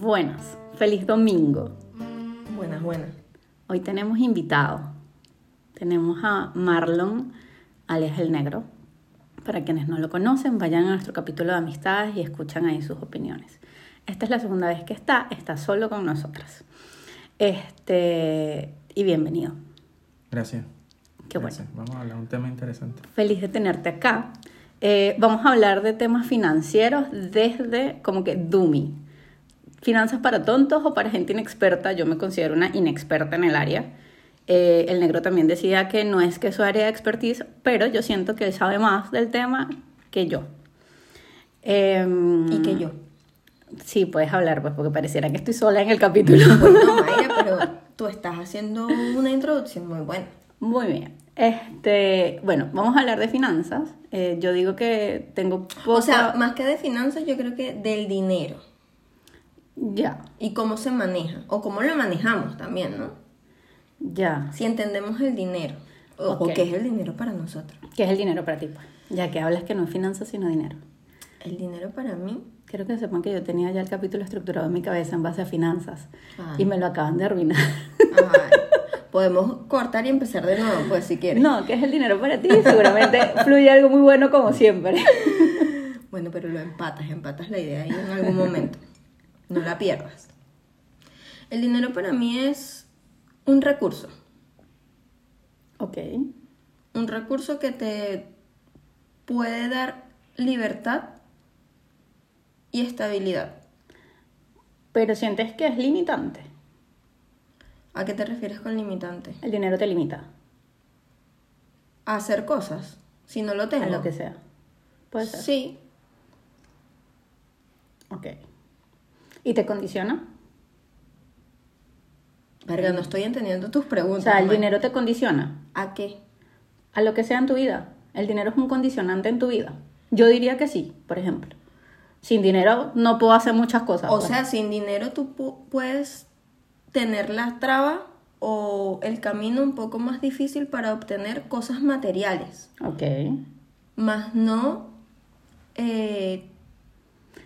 Buenas, feliz domingo. Buenas, buenas. Hoy tenemos invitado. Tenemos a Marlon, alias el Negro. Para quienes no lo conocen, vayan a nuestro capítulo de amistades y escuchan ahí sus opiniones. Esta es la segunda vez que está, está solo con nosotras. Este, y bienvenido. Gracias. Qué bueno. Vamos a hablar de un tema interesante. Feliz de tenerte acá. Eh, vamos a hablar de temas financieros desde como que Dumi. Finanzas para tontos o para gente inexperta. Yo me considero una inexperta en el área. Eh, el negro también decía que no es que su área de expertise, pero yo siento que él sabe más del tema que yo. Em, Y que yo. Sí, puedes hablar, pues, porque pareciera que estoy sola en el capítulo. Bueno, Mayra, pero tú estás haciendo una introducción muy buena. Muy bien. Este, bueno, vamos a hablar de finanzas. Eh, yo digo que tengo poca... O sea, más que de finanzas, yo creo que del dinero. Ya, Y cómo se maneja. O cómo lo manejamos también, ¿no? ya. Si entendemos el dinero. O, o Ok. qué es el dinero para nosotros. ¿Qué es el dinero para ti? pues? Ya que hablas que no es finanzas, sino dinero. El dinero para mí. Quiero que sepan que yo tenía ya el capítulo estructurado en mi cabeza en base a finanzas. Ay. Y me lo acaban de arruinar. Ay, podemos cortar y empezar de nuevo, pues, si quieres. no, ¿qué es el dinero para ti? Seguramente fluye algo muy bueno como siempre. Bueno, pero lo empatas, empatas la idea ahí en algún momento. No la pierdas. El dinero para mí es un recurso. ok. Un recurso que te puede dar libertad y estabilidad. Pero sientes que es limitante. ¿A qué te refieres con limitante? El dinero te limita A hacer cosas. Si no lo tengo. a lo que sea. Puede ser. Sí. Ok. ¿Y te condiciona? Verga, no estoy entendiendo tus O preguntas. sea, el dinero te condiciona ¿A qué? a lo que sea en tu vida. El dinero es un condicionante en tu vida. Yo diría que sí, por ejemplo. Sin dinero no puedo hacer muchas cosas. O pues. sea, sin dinero tú pu- puedes tener la traba o el camino un poco más difícil para obtener cosas materiales. Ok. Más no eh,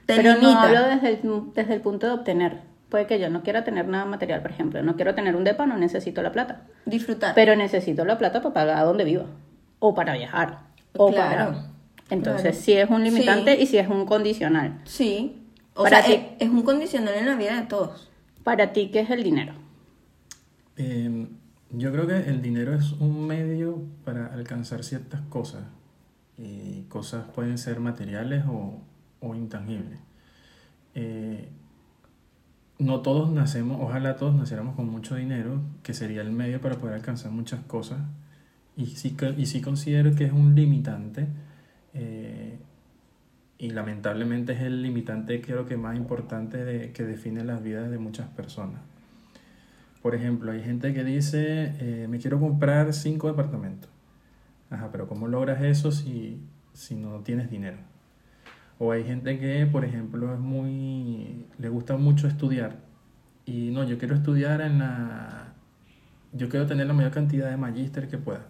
te Pero no limita. hablo desde el, desde el punto de obtener. Puede que yo no quiera tener nada material, por ejemplo. No quiero tener un depa, no necesito la plata. Disfrutar. Pero necesito la plata para pagar donde viva. O para viajar. O Claro, para... Entonces, claro. sí es un limitante Sí. y sí es un condicional. Sí. O Para sea, ti. es, es un condicional en la vida de todos. Para ti, ¿qué es el dinero? Eh, yo creo que el dinero es un medio para alcanzar ciertas cosas. Y cosas pueden ser materiales o, o intangibles. Eh, no todos nacemos, ojalá todos naciéramos con mucho dinero, que sería el medio para poder alcanzar muchas cosas. Y sí, y sí considero que es un limitante. eh, y lamentablemente es el limitante creo que más importante de, que define las vidas de muchas personas. Por ejemplo, hay gente que dice, eh, me quiero comprar cinco departamentos. Ajá, pero ¿cómo logras eso si, si no tienes dinero? O hay gente que, por ejemplo, es muy, le gusta mucho estudiar. Y no, yo quiero estudiar en la, yo quiero tener la mayor cantidad de magíster que pueda.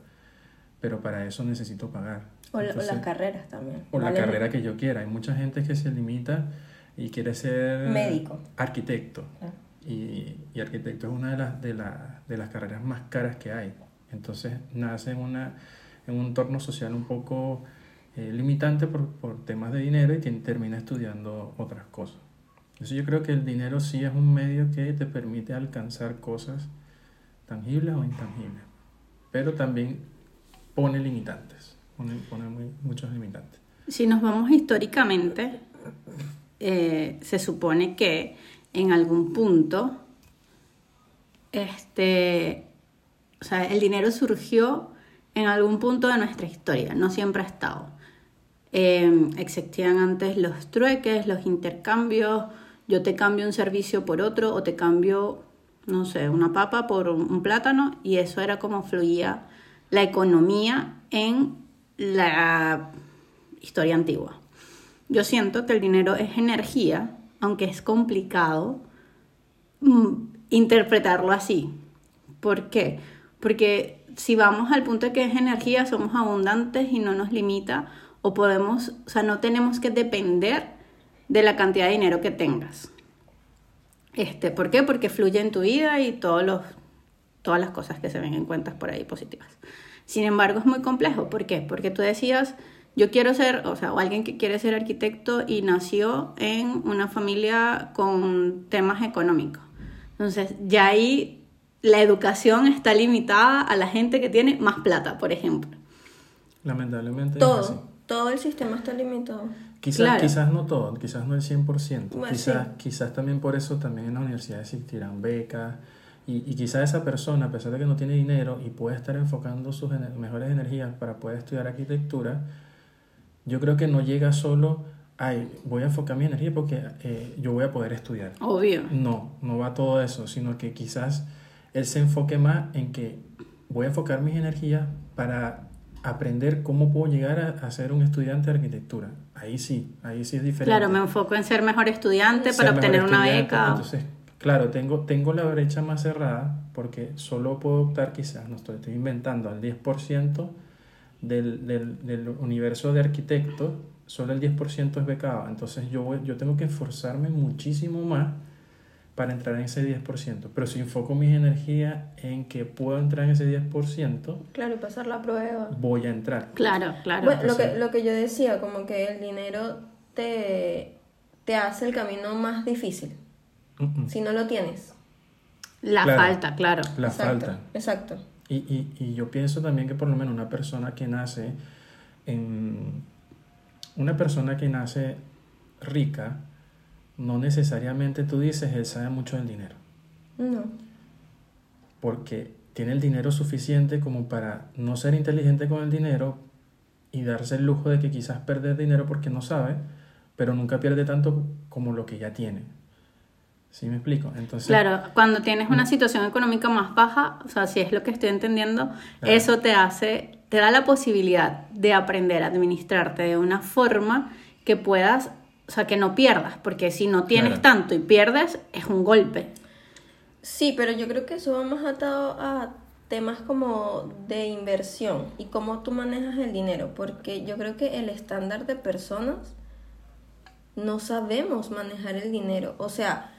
Pero para eso necesito pagar. O, Entonces, las carreras también. o la carrera que yo quiera. Hay mucha gente que se limita y quiere ser Médico. arquitecto. Ah. Y, y arquitecto es una de las, de, la- de las carreras más caras que hay. Entonces nace en, una, en un entorno social un poco eh, limitante por, por temas de dinero y tien- termina estudiando otras cosas. Entonces yo creo que el dinero sí es un medio que te permite alcanzar cosas tangibles o intangibles. Pero también pone limitantes. Pone, pone muchos limitantes. Si nos vamos históricamente, eh, se supone que en algún punto, este, o sea, el dinero surgió en algún punto de nuestra historia, no siempre ha estado. Eh, existían antes los trueques, los intercambios, yo te cambio un servicio por otro o te cambio, no sé, una papa por un, un plátano y eso era como fluía la economía en la historia antigua. Yo siento que el dinero es energía, aunque es complicado mm, interpretarlo así. ¿Por qué? Porque si vamos al punto de que es energía, somos abundantes y no nos limita, o podemos, o sea, no tenemos que depender de la cantidad de dinero que tengas. Este, ¿Por qué? Porque fluye en tu vida y todos los, todas las cosas que se ven en cuentas por ahí positivas. Sin embargo, es muy complejo. ¿Por qué? Porque tú decías, yo quiero ser, o sea, o alguien que quiere ser arquitecto y nació en una familia con temas económicos. Entonces, ya ahí la educación está limitada a la gente que tiene más plata, por ejemplo. Lamentablemente. es Todo, así. Todo el sistema está limitado. Quizás, Claro. quizás no todo, quizás no el 100%. Bueno, quizás, sí. quizás también por eso también en la universidad existirán becas. Y, y quizás esa persona, a pesar de que no tiene dinero y puede estar enfocando sus ener- mejores energías para poder estudiar arquitectura, yo creo que no llega solo, ay, voy a enfocar mi energía porque eh, yo voy a poder estudiar. Obvio. No, no va todo eso, sino que quizás él se enfoque más en que voy a enfocar mis energías para aprender cómo puedo llegar a, a ser un estudiante de arquitectura. Ahí sí, ahí sí es diferente. Claro, me enfoco en ser mejor estudiante Ser para obtener una beca. Entonces, claro, tengo, tengo la brecha más cerrada porque solo puedo optar quizás, no estoy, estoy inventando, al 10% del, del, del universo de arquitectos, solo el 10% es becado. Entonces yo, voy- yo tengo que esforzarme muchísimo más para entrar en ese 10%. Pero si enfoco mis energías en que puedo entrar en ese 10%, Claro, y pasar la prueba. voy a entrar. Claro, claro. Bueno, lo que, lo que yo decía, como que el dinero te, te hace el camino más difícil, si no lo tienes. la claro. falta, claro. La exacto, falta. Exacto. Y, y, y yo pienso también que por lo menos una persona que nace en una persona que nace rica, no necesariamente tú dices él sabe mucho del dinero, No. porque tiene el dinero suficiente como para no ser inteligente con el dinero y darse el lujo de que quizás perder dinero porque no sabe, pero nunca pierde tanto como lo que ya tiene. ¿Sí me explico? Entonces, Claro, cuando tienes una situación económica más baja, o sea, si es lo que estoy entendiendo, Claro. eso te hace, te da la posibilidad de aprender a administrarte de una forma que puedas, o sea, que no pierdas, porque si no tienes Claro. tanto y pierdes, es un golpe. Sí, pero yo creo que eso va más atado a temas como de inversión y cómo tú manejas el dinero, porque yo creo que el estándar de personas no sabemos manejar el dinero. O sea,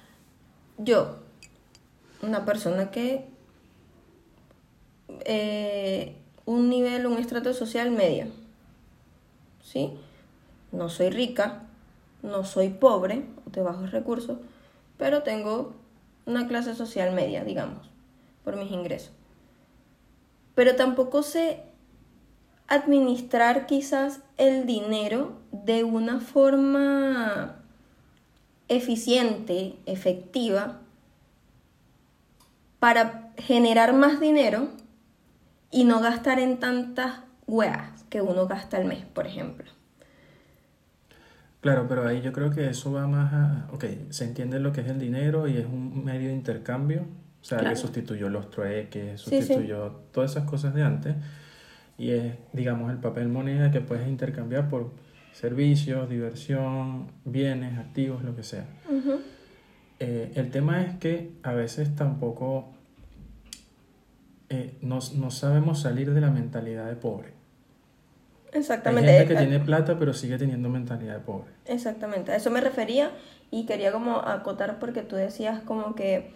yo, una persona que eh, un nivel, un estrato social medio, ¿sí? No soy rica, no soy pobre, de bajos recursos, pero tengo una clase social media, digamos, por mis ingresos. Pero tampoco sé administrar quizás el dinero de una forma eficiente, efectiva, para generar más dinero y no gastar en tantas weas que uno gasta al mes, por ejemplo. Claro, pero ahí yo creo que eso va más a... Ok, se entiende lo que es el dinero y es un medio de intercambio, o sea, Claro. que sustituyó los trueques, Sí, sí. sustituyó todas esas cosas de antes, y es, digamos, el papel moneda que puedes intercambiar por servicios, diversión, bienes, activos, lo que sea. Eh, el tema es que a veces tampoco eh, no, no sabemos salir de la mentalidad de pobre. Hay Exactamente. gente que Eh, tiene plata pero sigue teniendo mentalidad de pobre. Exactamente, a eso me refería y quería como acotar porque tú decías como que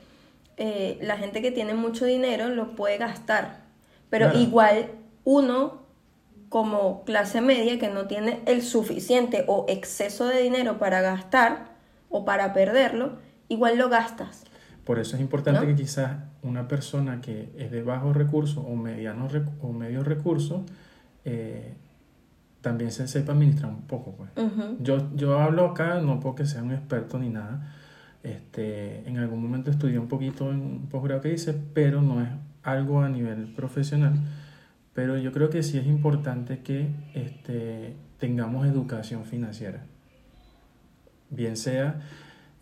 eh, la gente que tiene mucho dinero lo puede gastar, pero Claro. igual uno como clase media que no tiene el suficiente o exceso de dinero para gastar o para perderlo, igual lo gastas. Por eso es importante ¿No? que quizás una persona que es de bajos recursos o medianos o medios recursos eh, también se sepa administrar un poco. Pues. Ujú. Yo, yo hablo acá no porque sea un experto ni nada. Este, en algún momento estudié un poquito en un posgrado que hice, pero no es algo a nivel profesional. Pero yo creo que sí es importante que este, tengamos educación financiera. Bien sea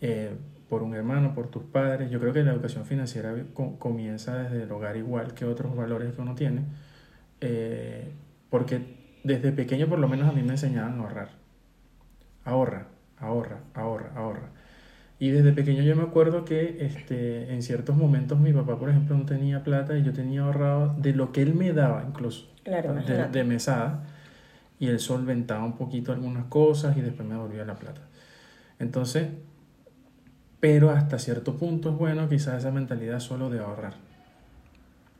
eh, por un hermano, por tus padres. Yo creo que la educación financiera co- comienza desde el hogar igual que otros valores que uno tiene. eh, porque desde pequeño por lo menos a mí me enseñaban a ahorrar. Ahorra, ahorra, ahorra, ahorra. Y desde pequeño yo me acuerdo que este, en ciertos momentos mi papá, por ejemplo, no tenía plata y yo tenía ahorrado de lo que él me daba incluso, Claro, de, de mesada, y él solventaba un poquito algunas cosas y después me volvía la plata. Entonces, pero hasta cierto punto es bueno quizás esa mentalidad solo de ahorrar.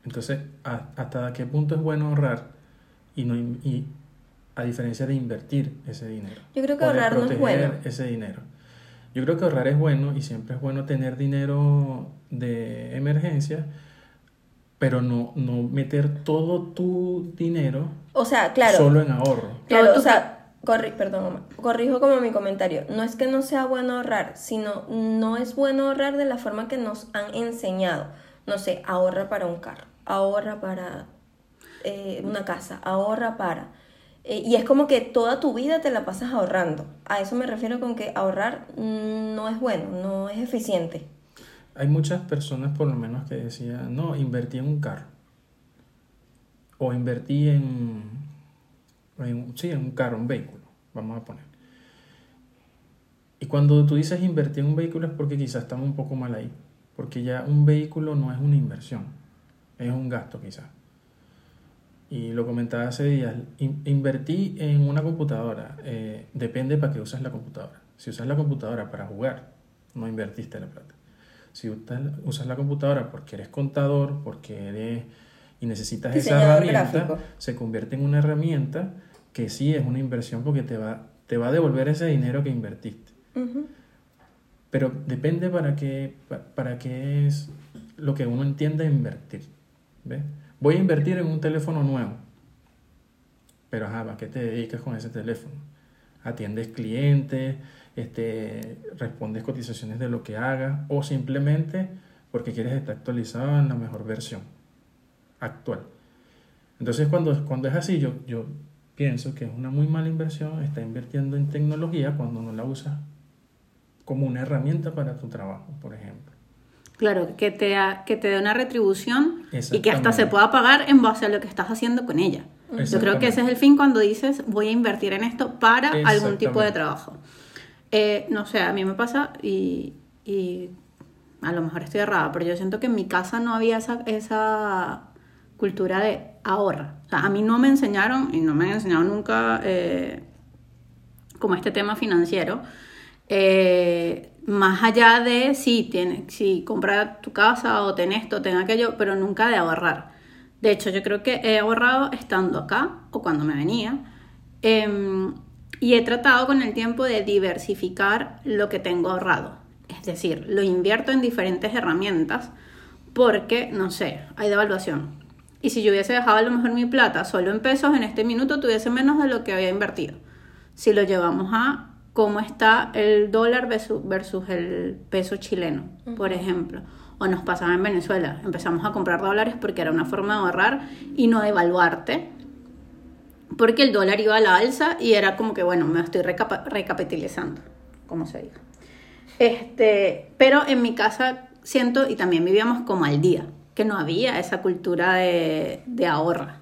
Entonces, ¿hasta qué punto es bueno ahorrar y, no, y a diferencia de invertir ese dinero? Yo creo que ahorrar no es bueno. Ese dinero. Yo creo que ahorrar es bueno y siempre es bueno tener dinero de emergencia, pero no, no meter todo tu dinero o sea, claro, solo en ahorro. Claro, o sea, perdón, corrijo como mi comentario. No es que no sea bueno ahorrar, sino no es bueno ahorrar de la forma que nos han enseñado. No sé, ahorra para un carro ahorra para eh, una casa, ahorra para... Eh, y es como que toda tu vida te la pasas ahorrando. A eso me refiero con que ahorrar no es bueno, no es eficiente. Hay muchas personas por lo menos que decían, no, invertí en un carro. O invertí en, sí, en un carro, un vehículo, vamos a poner. Y cuando tú dices invertir en un vehículo es porque quizás estamos un poco mal ahí. Porque ya un vehículo no es una inversión es un gasto quizás. Y lo comentaba hace días, invertí en una computadora, eh, depende para qué usas la computadora. Si usas la computadora para jugar, no invertiste la plata. Si usas la computadora porque eres contador, porque eres y necesitas esa herramienta, se convierte en una herramienta que sí es una inversión porque te va, te va a devolver ese dinero que invertiste. Pero depende para qué, para qué es lo que uno entiende invertir. Voy a invertir en un teléfono nuevo. Pero, ajá, ¿a qué te dedicas con ese teléfono? ¿Atiendes clientes? Este, ¿Respondes cotizaciones de lo que hagas? ¿O simplemente porque quieres estar actualizado en la mejor versión actual? Entonces, cuando, cuando es así, yo, yo pienso que es una muy mala inversión estar invirtiendo en tecnología cuando no la usas como una herramienta para tu trabajo, por ejemplo. Claro, que te, que te dé una retribución y que hasta se pueda pagar en base a lo que estás haciendo con ella. Yo creo que ese es el fin cuando dices voy a invertir en esto para algún tipo de trabajo. Eh, no sé, a mí me pasa y, y, a lo mejor estoy errada, pero yo siento que en mi casa no había esa, esa cultura de ahorra. O sea, a mí no me enseñaron y no me han enseñado nunca eh, como este tema financiero. Eh, más allá de si tiene, si comprar tu casa o ten esto, ten aquello, pero nunca de ahorrar. De hecho, yo creo que he ahorrado estando acá o cuando me venía. Em, y he tratado con el tiempo de diversificar lo que tengo ahorrado. Es decir, lo invierto en diferentes herramientas porque, no sé, hay devaluación. Y si yo hubiese dejado a lo mejor mi plata solo en pesos, en este minuto tuviese menos de lo que había invertido. Si lo llevamos a cómo está el dólar versus, el peso chileno, por ejemplo. O nos pasaba en Venezuela, empezamos a comprar dólares porque era una forma de ahorrar y no devaluarte, porque el dólar iba a la alza y era como que, bueno, me estoy recapitalizando, como se diga. Este, pero en mi casa siento, y también vivíamos como al día, que no había esa cultura de, de ahorra.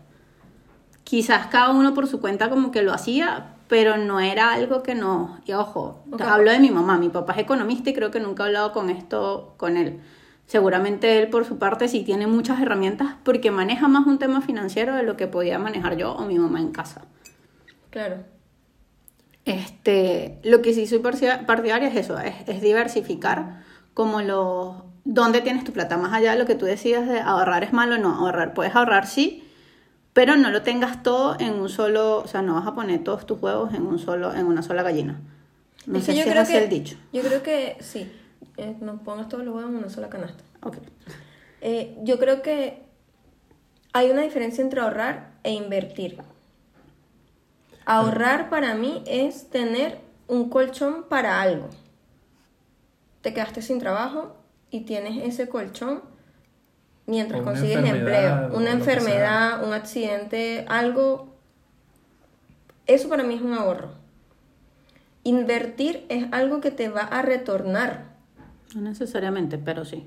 Quizás cada uno por su cuenta como que lo hacía, pero no era algo que no, y ojo, hablo de mi mamá, mi papá es economista y creo que nunca he hablado con esto con él. Seguramente él por su parte sí tiene muchas herramientas porque maneja más un tema financiero de lo que podía manejar yo o mi mamá en casa. Claro. Este, lo que sí soy partidaria es eso, es, es diversificar como lo dónde tienes tu plata, más allá de lo que tú decías de ahorrar es malo, no, ahorrar, puedes ahorrar sí, pero no lo tengas todo en un solo, o sea, no vas a poner todos tus huevos en un solo, en una sola gallina. No sé si es así el dicho. Yo creo que sí, eh, no pongas todos los huevos en una sola canasta. Okay. Eh, yo creo que hay una diferencia entre ahorrar e invertir. Ahorrar para mí es tener un colchón para algo. Te quedaste sin trabajo y tienes ese colchón mientras consigues empleo, una enfermedad, un accidente, algo, eso para mí es un ahorro. Invertir es algo que te va a retornar. No necesariamente, pero sí.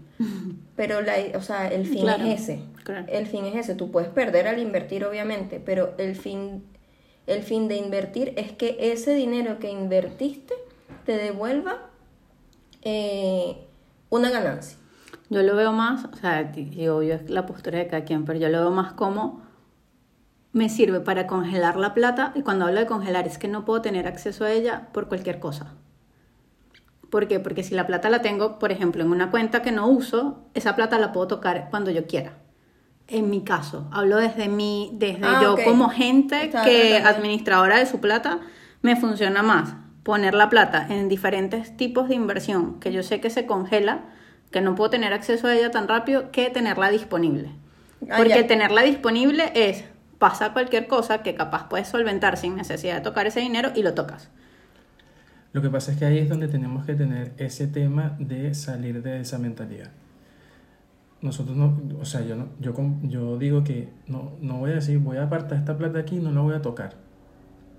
Pero la, o sea, el fin es ese. El fin es ese. Tú puedes perder al invertir, obviamente, pero el fin, el fin de invertir es que ese dinero que invertiste te devuelva eh, una ganancia. Yo lo veo más, o sea, y obvio es la postura de cada quien, pero yo lo veo más como me sirve para congelar la plata y cuando hablo de congelar es que no puedo tener acceso a ella por cualquier cosa. ¿Por qué? Porque si la plata la tengo, por ejemplo, en una cuenta que no uso, esa plata la puedo tocar cuando yo quiera. En mi caso, hablo desde mí, desde Ah, yo como gente que tratando. administradora de su plata, me funciona más poner la plata en diferentes tipos de inversión que yo sé que se congela, que no puedo tener acceso a ella tan rápido, que tenerla disponible. Ah, Porque ya. tenerla disponible es, pasa cualquier cosa que capaz puedes solventar sin necesidad de tocar ese dinero y lo tocas. Lo que pasa es que ahí es donde tenemos que tener ese tema de salir de esa mentalidad. Nosotros no, o sea, yo, no, yo, yo digo que no, no voy a decir, voy a apartar esta plata aquí y no la voy a tocar.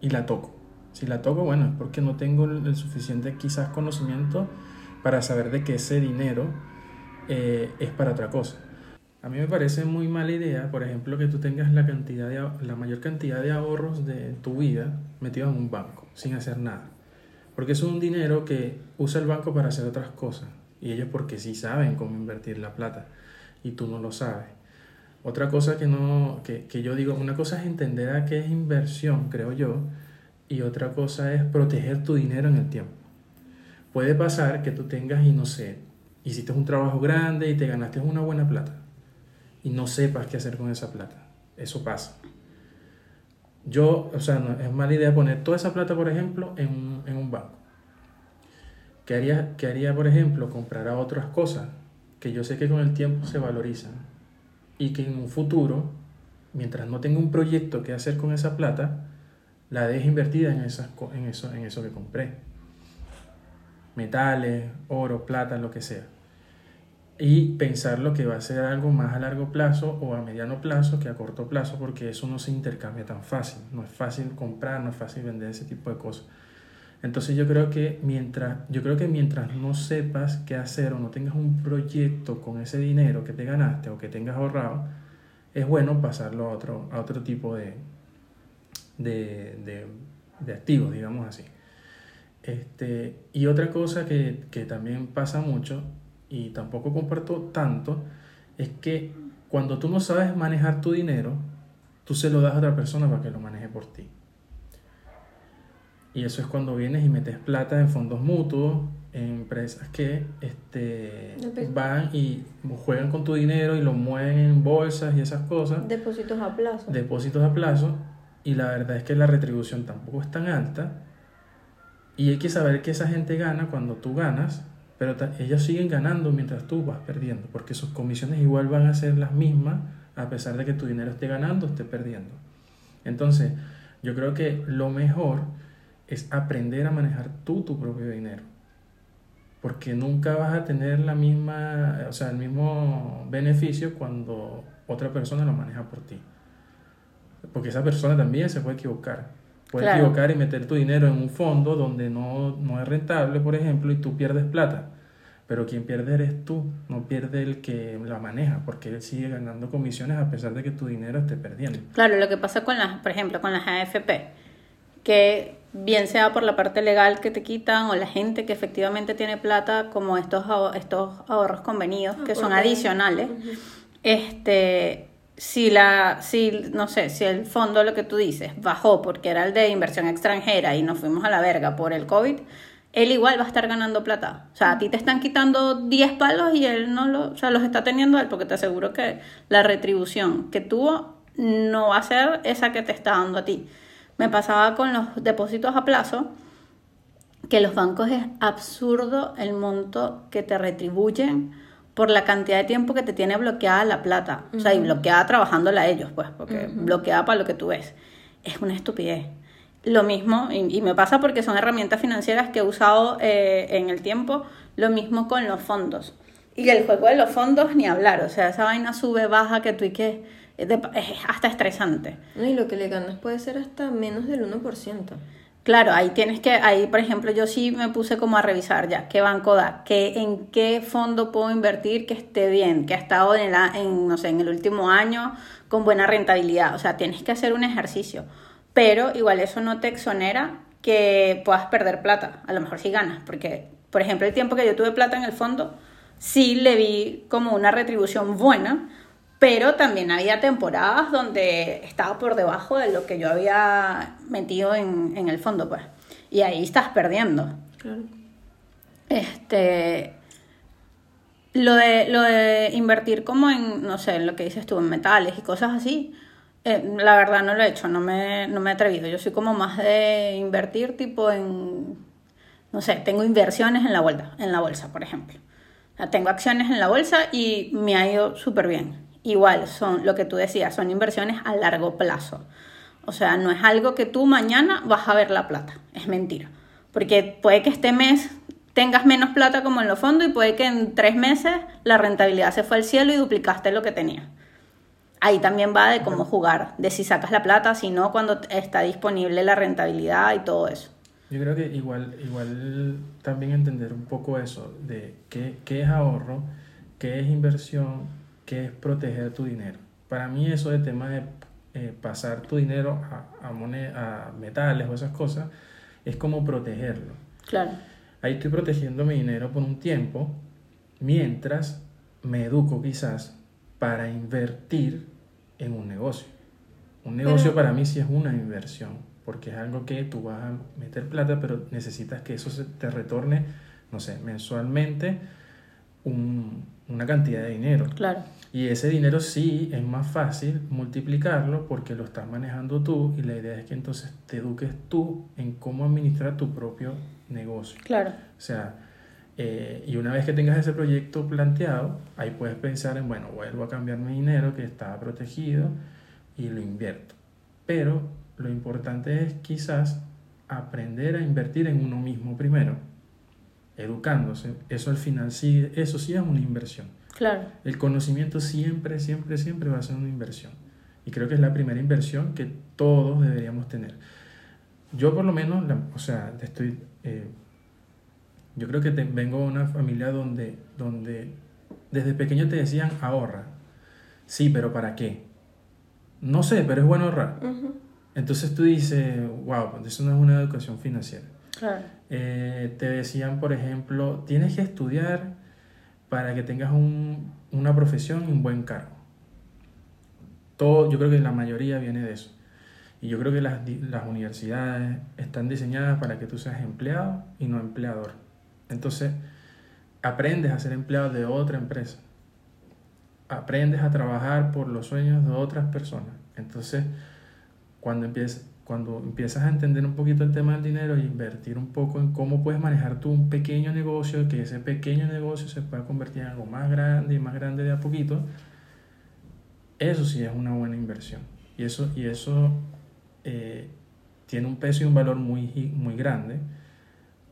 Y la toco. Si la toco, bueno, es porque no tengo el suficiente quizás conocimiento para saber de que ese dinero eh, es para otra cosa. A mí me parece muy mala idea, por ejemplo, que tú tengas la, cantidad de, la mayor cantidad de ahorros de tu vida metidos en un banco, sin hacer nada. Porque es un dinero que usa el banco para hacer otras cosas. Y ellos porque sí saben cómo invertir la plata. Y tú no lo sabes. Otra cosa que, no, que, que yo digo, una cosa es entender a qué es inversión, creo yo. Y otra cosa es proteger tu dinero en el tiempo. Puede pasar que tú tengas, y no sé, hiciste un trabajo grande y te ganaste una buena plata. Y no sepas qué hacer con esa plata. Eso pasa. Yo, o sea, no, es mala idea poner toda esa plata, por ejemplo, en un, banco. ¿Qué haría, qué haría, por ejemplo, comprar a otras cosas que yo sé que con el tiempo se valorizan y que en un futuro, mientras no tenga un proyecto que hacer con esa plata, la deje invertida en, esas, en, eso, en eso que compré? Metales, oro, plata, lo que sea. Y pensar lo que va a ser algo más a largo plazo o a mediano plazo que a corto plazo, porque eso no se intercambia tan fácil. No es fácil comprar, no es fácil vender ese tipo de cosas. Entonces yo creo que mientras, yo creo que mientras no sepas qué hacer o no tengas un proyecto con ese dinero que te ganaste o que tengas ahorrado, es bueno pasarlo a otro, a otro tipo de, de, de, de activos, digamos así. Este, y otra cosa que, que también pasa mucho y tampoco comparto tanto es que cuando tú no sabes manejar tu dinero, tú se lo das a otra persona para que lo maneje por ti. Y eso es cuando vienes y metes plata en fondos mutuos, en empresas que este, van y juegan con tu dinero y lo mueven en bolsas y esas cosas, Depósitos a plazo. depósitos a plazo, y la verdad es que la retribución tampoco es tan alta. Y hay que saber que esa gente gana cuando tú ganas, pero ellos siguen ganando mientras tú vas perdiendo, porque sus comisiones igual van a ser las mismas a pesar de que tu dinero esté ganando o esté perdiendo. Entonces, yo creo que lo mejor es aprender a manejar tú tu propio dinero. Porque nunca vas a tener la misma, o sea, el mismo beneficio cuando otra persona lo maneja por ti. Porque esa persona también se puede equivocar. Puede Claro. equivocar y meter tu dinero en un fondo donde no, no es rentable, por ejemplo, y tú pierdes plata. Pero quien pierde eres tú, no pierde el que la maneja, porque él sigue ganando comisiones a pesar de que tu dinero esté perdiendo. Claro, lo que pasa con las, por ejemplo, con las AFP, que bien sea por la parte legal que te quitan o la gente que efectivamente tiene plata, como estos, estos ahorros convenidos, Ah, que son adicionales, este, si la, si, no sé, si el fondo, lo que tú dices, bajó porque era el de inversión extranjera y nos fuimos a la verga por el COVID, él igual va a estar ganando plata. O sea, a ti te están quitando 10 palos y él no lo, o sea, los está teniendo él, porque te aseguro que la retribución que tuvo no va a ser esa que te está dando a ti. Me pasaba con los depósitos a plazo, que los bancos es absurdo el monto que te retribuyen por la cantidad de tiempo que te tiene bloqueada la plata. O sea, y bloqueada trabajándola ellos, pues, porque bloqueada para lo que tú ves. Es una estupidez. Lo mismo, y, y me pasa porque son herramientas financieras que he usado eh, en el tiempo, lo mismo con los fondos. Y el juego de los fondos, ni hablar. O sea, esa vaina sube, baja, que tú y que es, hasta estresante. No, y lo que le ganas puede ser hasta menos del 1%. Claro, ahí tienes que, ahí por ejemplo yo sí me puse como a revisar ya qué banco da, qué, en qué fondo puedo invertir que esté bien, que ha estado en, la, en, no sé, en el último año con buena rentabilidad. O sea, tienes que hacer un ejercicio, pero igual eso no te exonera que puedas perder plata, a lo mejor sí ganas, porque por ejemplo el tiempo que yo tuve plata en el fondo, sí le vi como una retribución buena, pero también había temporadas donde estaba por debajo de lo que yo había metido en, en el fondo, pues. Y ahí estás perdiendo. Claro. Este, lo de, lo de invertir como en, no sé, en lo que dices tú, en metales y cosas así, eh, la verdad no lo he hecho, no me, no me he atrevido. Yo soy como más de invertir tipo en, no sé, tengo inversiones en la bolsa, en la bolsa, por ejemplo. tengo acciones en la bolsa y me ha ido súper bien. Igual, son lo que tú decías, son inversiones a largo plazo. O sea, no es algo que tú mañana vas a ver la plata, es mentira. Porque puede que este mes tengas menos plata como en los fondos y puede que en tres meses la rentabilidad se fue al cielo y duplicaste lo que tenías. Ahí también va de cómo jugar, de si sacas la plata, si no, cuando está disponible la rentabilidad y todo eso. Yo creo que igual, igual también entender un poco eso, de qué, qué es ahorro, qué es inversión, qué es proteger tu dinero. Para mí eso de tema de eh, pasar tu dinero a, a, a metales o esas cosas es como protegerlo. Claro. Ahí estoy protegiendo mi dinero por un tiempo mientras me educo quizás para invertir en un negocio. Un negocio para mí sí es una inversión, porque es algo que tú vas a meter plata, pero necesitas que eso se te retorne, no sé, mensualmente una cantidad de dinero. Claro. Y ese dinero sí es más fácil multiplicarlo porque lo estás manejando tú y la idea es que entonces te eduques tú en cómo administrar tu propio negocio. Claro. O sea, eh, y una vez que tengas ese proyecto planteado, ahí puedes pensar en, bueno, vuelvo a cambiar mi dinero que estaba protegido y lo invierto. Pero lo importante es quizás aprender a invertir en uno mismo primero, educándose. Eso al final sí, eso sí es una inversión. Claro. El conocimiento siempre, siempre, siempre va a ser una inversión. Y creo que es la primera inversión que todos deberíamos tener. Yo por lo menos, o sea, estoy... Eh, yo creo que vengo de una familia donde, donde desde pequeño te decían ahorra. Sí, pero ¿para qué? No sé, pero es bueno ahorrar. Entonces tú dices, wow, pues eso no es una educación financiera. Claro. Eh, te decían, por ejemplo, tienes que estudiar para que tengas un, una profesión y un buen cargo. Todo, yo creo que la mayoría viene de eso. Y yo creo que las, las universidades están diseñadas para que tú seas empleado y no empleador. Entonces, aprendes a ser empleado de otra empresa. Aprendes a trabajar por los sueños de otras personas. Entonces, cuando empiezas, cuando empiezas a entender un poquito el tema del dinero e invertir un poco en cómo puedes manejar tú un pequeño negocio, que ese pequeño negocio se pueda convertir en algo más grande y más grande de a poquito, eso sí es una buena inversión. Y eso, y eso eh, tiene un peso y un valor muy, muy grande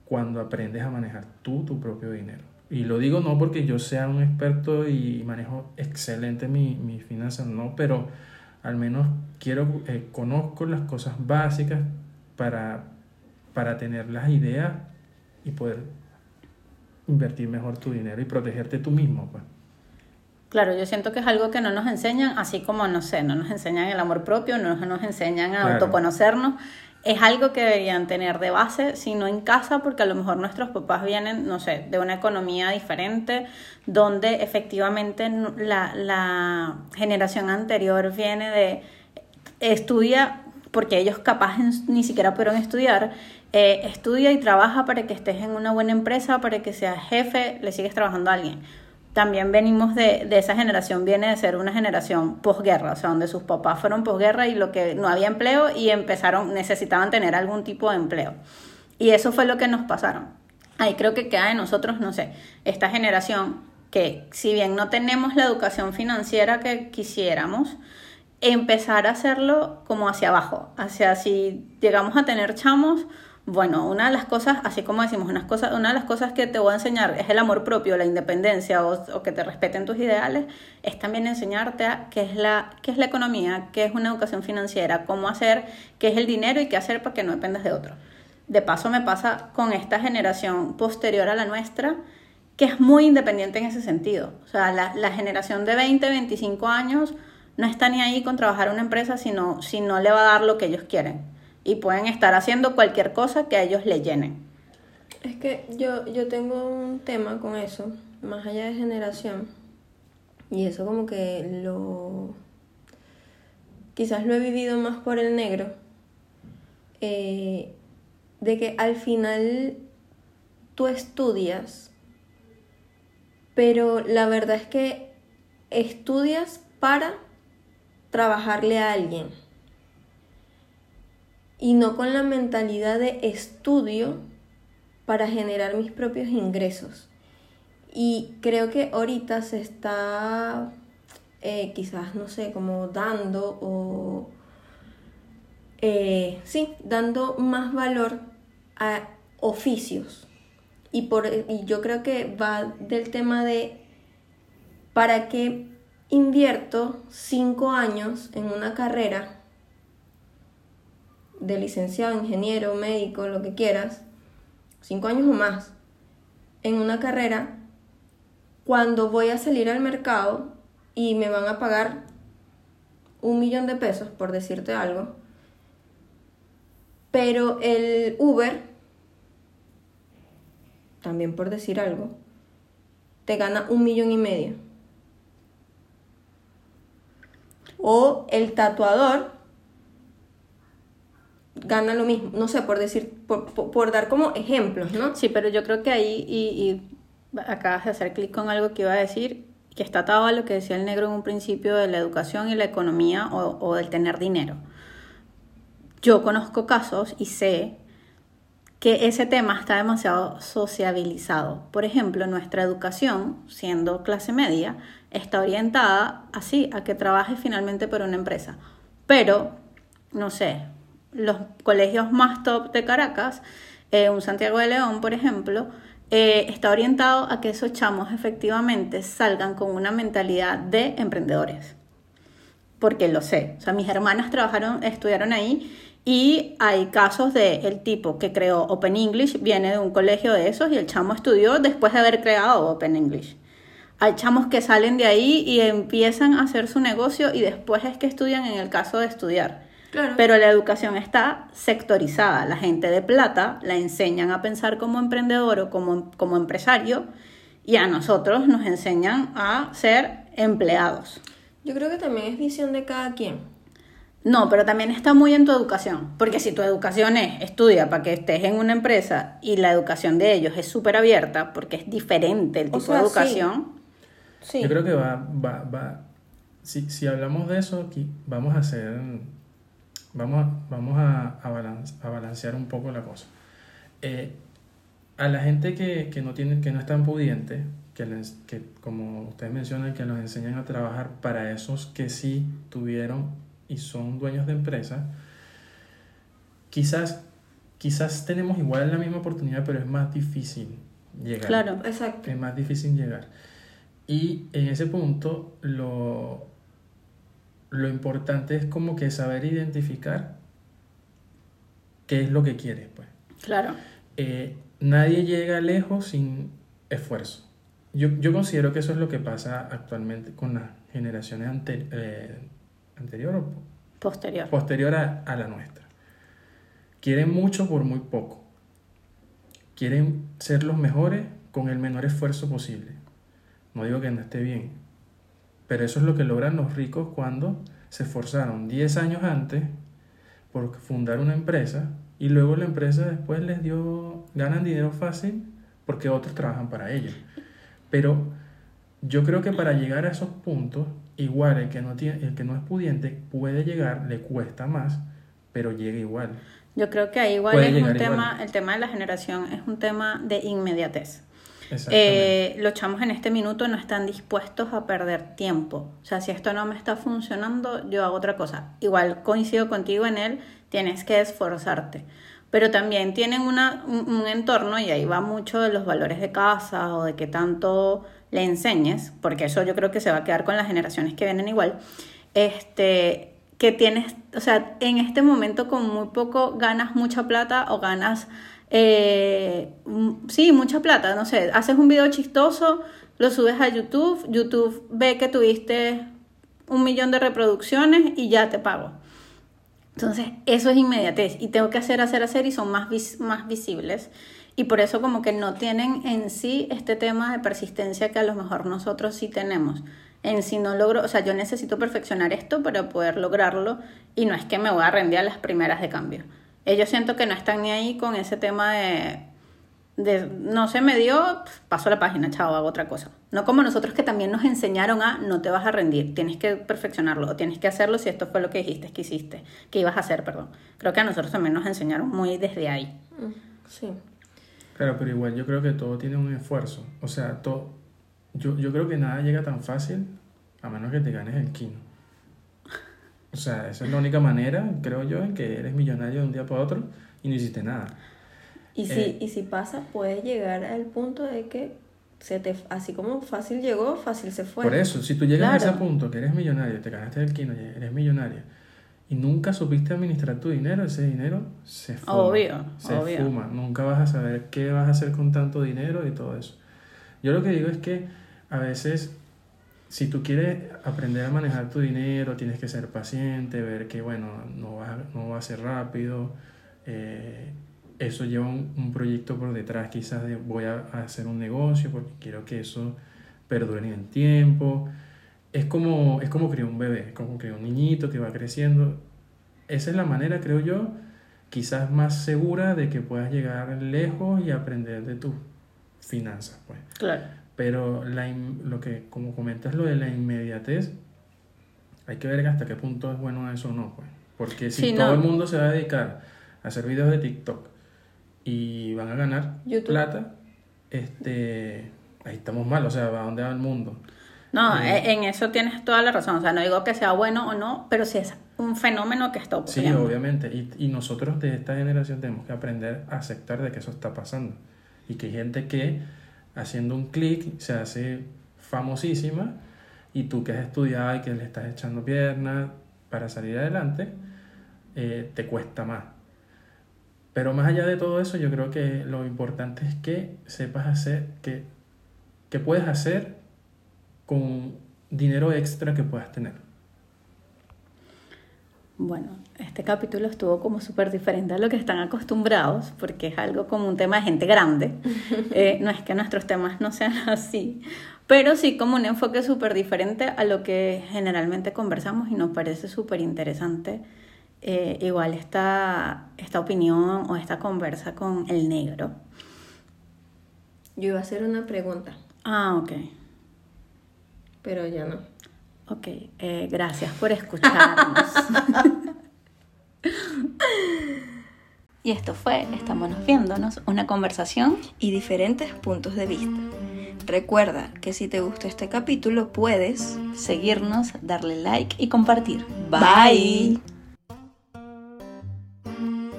cuando aprendes a manejar tú tu propio dinero. Y lo digo no porque yo sea un experto y manejo excelente mis mi finanzas, no, pero al menos quiero, eh, conozco las cosas básicas para, para tener las ideas y poder invertir mejor tu dinero y protegerte tú mismo. Pues. Claro, yo siento que es algo que no nos enseñan, así como, no sé, no nos enseñan el amor propio, no nos enseñan a autoconocernos es algo que deberían tener de base, si no en casa, porque a lo mejor nuestros papás vienen, no sé, de una economía diferente, donde efectivamente la, la generación anterior viene de estudia, porque ellos capaz ni siquiera pudieron estudiar, eh, estudia y trabaja para que estés en una buena empresa, para que seas jefe, le sigues trabajando a alguien también venimos de, esa generación, viene de ser una generación posguerra, o sea, donde sus papás fueron posguerra y lo que no había empleo y empezaron, necesitaban tener algún tipo de empleo. Y eso fue lo que nos pasaron. Ahí creo que queda de nosotros, no sé, esta generación que si bien no tenemos la educación financiera que quisiéramos, empezar a hacerlo como hacia abajo, hacia si llegamos a tener chamos, bueno, una de las cosas, así como decimos, unas cosas, una de las cosas que te voy a enseñar es el amor propio, la independencia o, que te respeten tus ideales, es también enseñarte a qué es, la, qué es la economía, qué es una educación financiera, cómo hacer, qué es el dinero y qué hacer para que no dependas de otro. De paso me pasa con esta generación posterior a la nuestra, que es muy independiente en ese sentido. O sea, la, generación de 20, 25 años no está ni ahí con trabajar una empresa sino, si no le va a dar lo que ellos quieren y pueden estar haciendo cualquier cosa que a ellos le llenen. Es que yo, yo tengo un tema con eso, más allá de generación, y eso como que lo... quizás lo he vivido más por el negro, eh, de que al final tú estudias, pero la verdad es que estudias para trabajarle a alguien y no con la mentalidad de estudio para generar mis propios ingresos. Y creo que ahorita se está eh, quizás, no sé, como dando o... Eh, sí, dando más valor a oficios. Y, por, y yo creo que va del tema de para qué invierto cinco años en una carrera de licenciado, ingeniero, médico, lo que quieras, cinco años o más, en una carrera, cuando voy a salir al mercado y me van a pagar un millón de pesos, por decirte algo, pero el Uber, también por decir algo, te gana un millón y medio. O el tatuador gana lo mismo. No sé, por decir, por, dar como ejemplos, ¿no? Sí, pero yo creo que ahí, y, y acabas de hacer clic con algo que iba a decir, que está atado a lo que decía el negro en un principio de la educación y la economía o, o del tener dinero. Yo conozco casos y sé que ese tema está demasiado sociabilizado. Por ejemplo, nuestra educación, siendo clase media, está orientada así, a que trabaje finalmente por una empresa. Pero, no sé, los colegios más top de Caracas, eh, un Santiago de León, por ejemplo, eh, está orientado a que esos chamos efectivamente salgan con una mentalidad de emprendedores. Porque lo sé. O sea, mis hermanas trabajaron, estudiaron ahí y hay casos de el tipo que creó Open English, viene de un colegio de esos y el chamo estudió después de haber creado Open English. Hay chamos que salen de ahí y empiezan a hacer su negocio y después es que estudian en el caso de estudiar. Pero la educación está sectorizada. La gente de plata la enseñan a pensar como emprendedor o como, como empresario y a nosotros nos enseñan a ser empleados. Yo creo que también es visión de cada quien. No, pero también está muy en tu educación, porque si tu educación es estudia para que estés en una empresa y la educación de ellos es súper abierta, porque es diferente el tipo de educación. Sí. Yo creo que va, va, va. Si, si hablamos de eso, aquí vamos a hacer Vamos a, vamos a, a, balancear un poco la cosa. Eh, a la gente que, que, no tiene, que no es tan pudiente, que, les, que como ustedes mencionan, que nos enseñan a trabajar para esos que sí tuvieron y son dueños de empresa, quizás, quizás tenemos igual la misma oportunidad, pero es más difícil llegar. Claro, exacto. Es más difícil llegar. Y en ese punto, lo, lo importante es como que saber identificar qué es lo que quieres, pues. Claro. Eh, nadie llega lejos sin esfuerzo. Yo, yo, considero que eso es lo que pasa actualmente con las generaciones eh, anterior o posterior, posterior a, a la nuestra. Quieren mucho por muy poco. Quieren ser los mejores con el menor esfuerzo posible. No digo que no esté bien, pero eso es lo que logran los ricos cuando se esforzaron 10 años antes por fundar una empresa y luego la empresa después les dio, ganan dinero fácil porque otros trabajan para ellos. Pero yo creo que para llegar a esos puntos, igual el que no, tiene, el que no es pudiente puede llegar, le cuesta más, pero llega igual. Yo creo que ahí igual es un tema, el tema de la generación es un tema de inmediatez. Eh, los chamos en este minuto no están dispuestos a perder tiempo. O sea, si esto no me está funcionando, yo hago otra cosa. Igual coincido contigo en él, tienes que esforzarte. Pero también tienen una, un, entorno, y ahí va mucho de los valores de casa o de qué tanto le enseñes, porque eso yo creo que se va a quedar con las generaciones que vienen igual. Este, que tienes, o sea, en este momento con muy poco ganas mucha plata o ganas eh, sí, mucha plata, no sé, haces un video chistoso, lo subes a YouTube, YouTube ve que tuviste un millón de reproducciones y ya te pago. Entonces, eso es inmediatez y tengo que hacer, hacer, hacer y son más, más visibles. Y por eso como que no tienen en sí este tema de persistencia que a lo mejor nosotros sí tenemos. En sí no logro, o sea, yo necesito perfeccionar esto para poder lograrlo y no es que me voy a rendir a las primeras de cambio ellos siento que no están ni ahí con ese tema de, de, no se me dio, paso la página, chao, hago otra cosa. No como nosotros que también nos enseñaron a no te vas a rendir, tienes que perfeccionarlo, o tienes que hacerlo si esto fue lo que dijiste que hiciste, que ibas a hacer, perdón. Creo que a nosotros también nos enseñaron muy desde ahí. Mm, Sí. Claro, pero igual yo creo que todo tiene un esfuerzo. O sea, todo, yo, yo creo que nada llega tan fácil a menos que te ganes el kino. O sea, esa es la única manera, creo yo, en que eres millonario de un día para otro y no hiciste nada. Y si, Eh. y si pasa, puede llegar al punto de que se te, así como fácil llegó, fácil se fue. Por eso, si tú llegas a Claro. ese punto que eres millonario, te ganaste el kino y eres millonaria y nunca supiste administrar tu dinero, ese dinero se fuma. Obvio, se obvio. fuma. Nunca vas a saber qué vas a hacer con tanto dinero y todo eso. Yo lo que digo es que a veces, si tú quieres aprender a manejar tu dinero, tienes que ser paciente, ver que, bueno, no va, no va a ser rápido. eh, eso lleva un, un proyecto por detrás, quizás de voy a, a hacer un negocio porque quiero que eso perdure en el tiempo. Es como, es como criar un bebé, como criar un niñito que va creciendo. Esa es la manera, creo yo, quizás más segura de que puedas llegar lejos y aprender de tus finanzas, pues. Claro. Pero la lo que, como comentas, lo de la inmediatez, hay que ver hasta qué punto es bueno eso o no, pues. Porque si Sí, todo no. el mundo se va a dedicar a hacer videos de TikTok y van a ganar YouTube. plata, este, ahí estamos mal, o sea, ¿a dónde va el mundo? No, Sí. e- en eso tienes toda la razón. O sea, no digo que sea bueno o no, pero sí es un fenómeno que está Sí, ocurriendo. obviamente. Y, y nosotros de esta generación tenemos que aprender a aceptar de que eso está pasando. Y que hay gente que haciendo un clic se hace famosísima y tú que has estudiado y que le estás echando piernas para salir adelante, eh, te cuesta más. Pero más allá de todo eso, yo creo que lo importante es que sepas hacer, que, que puedes hacer con dinero extra que puedas tener. Bueno, este capítulo estuvo como súper diferente a lo que están acostumbrados, porque es algo como un tema de gente grande. Eh, no es que nuestros temas no sean así, pero sí como un enfoque súper diferente a lo que generalmente conversamos y nos parece súper interesante. eh, igual esta, esta opinión o esta conversa con el negro. Yo iba a hacer una pregunta, Ah, ok. pero ya no. Ok, eh, gracias por escucharnos. y esto fue Estamos viéndonos, una conversación. Y diferentes puntos de vista. Recuerda que si te gustó este capítulo puedes Seguirnos, darle like y compartir. Bye.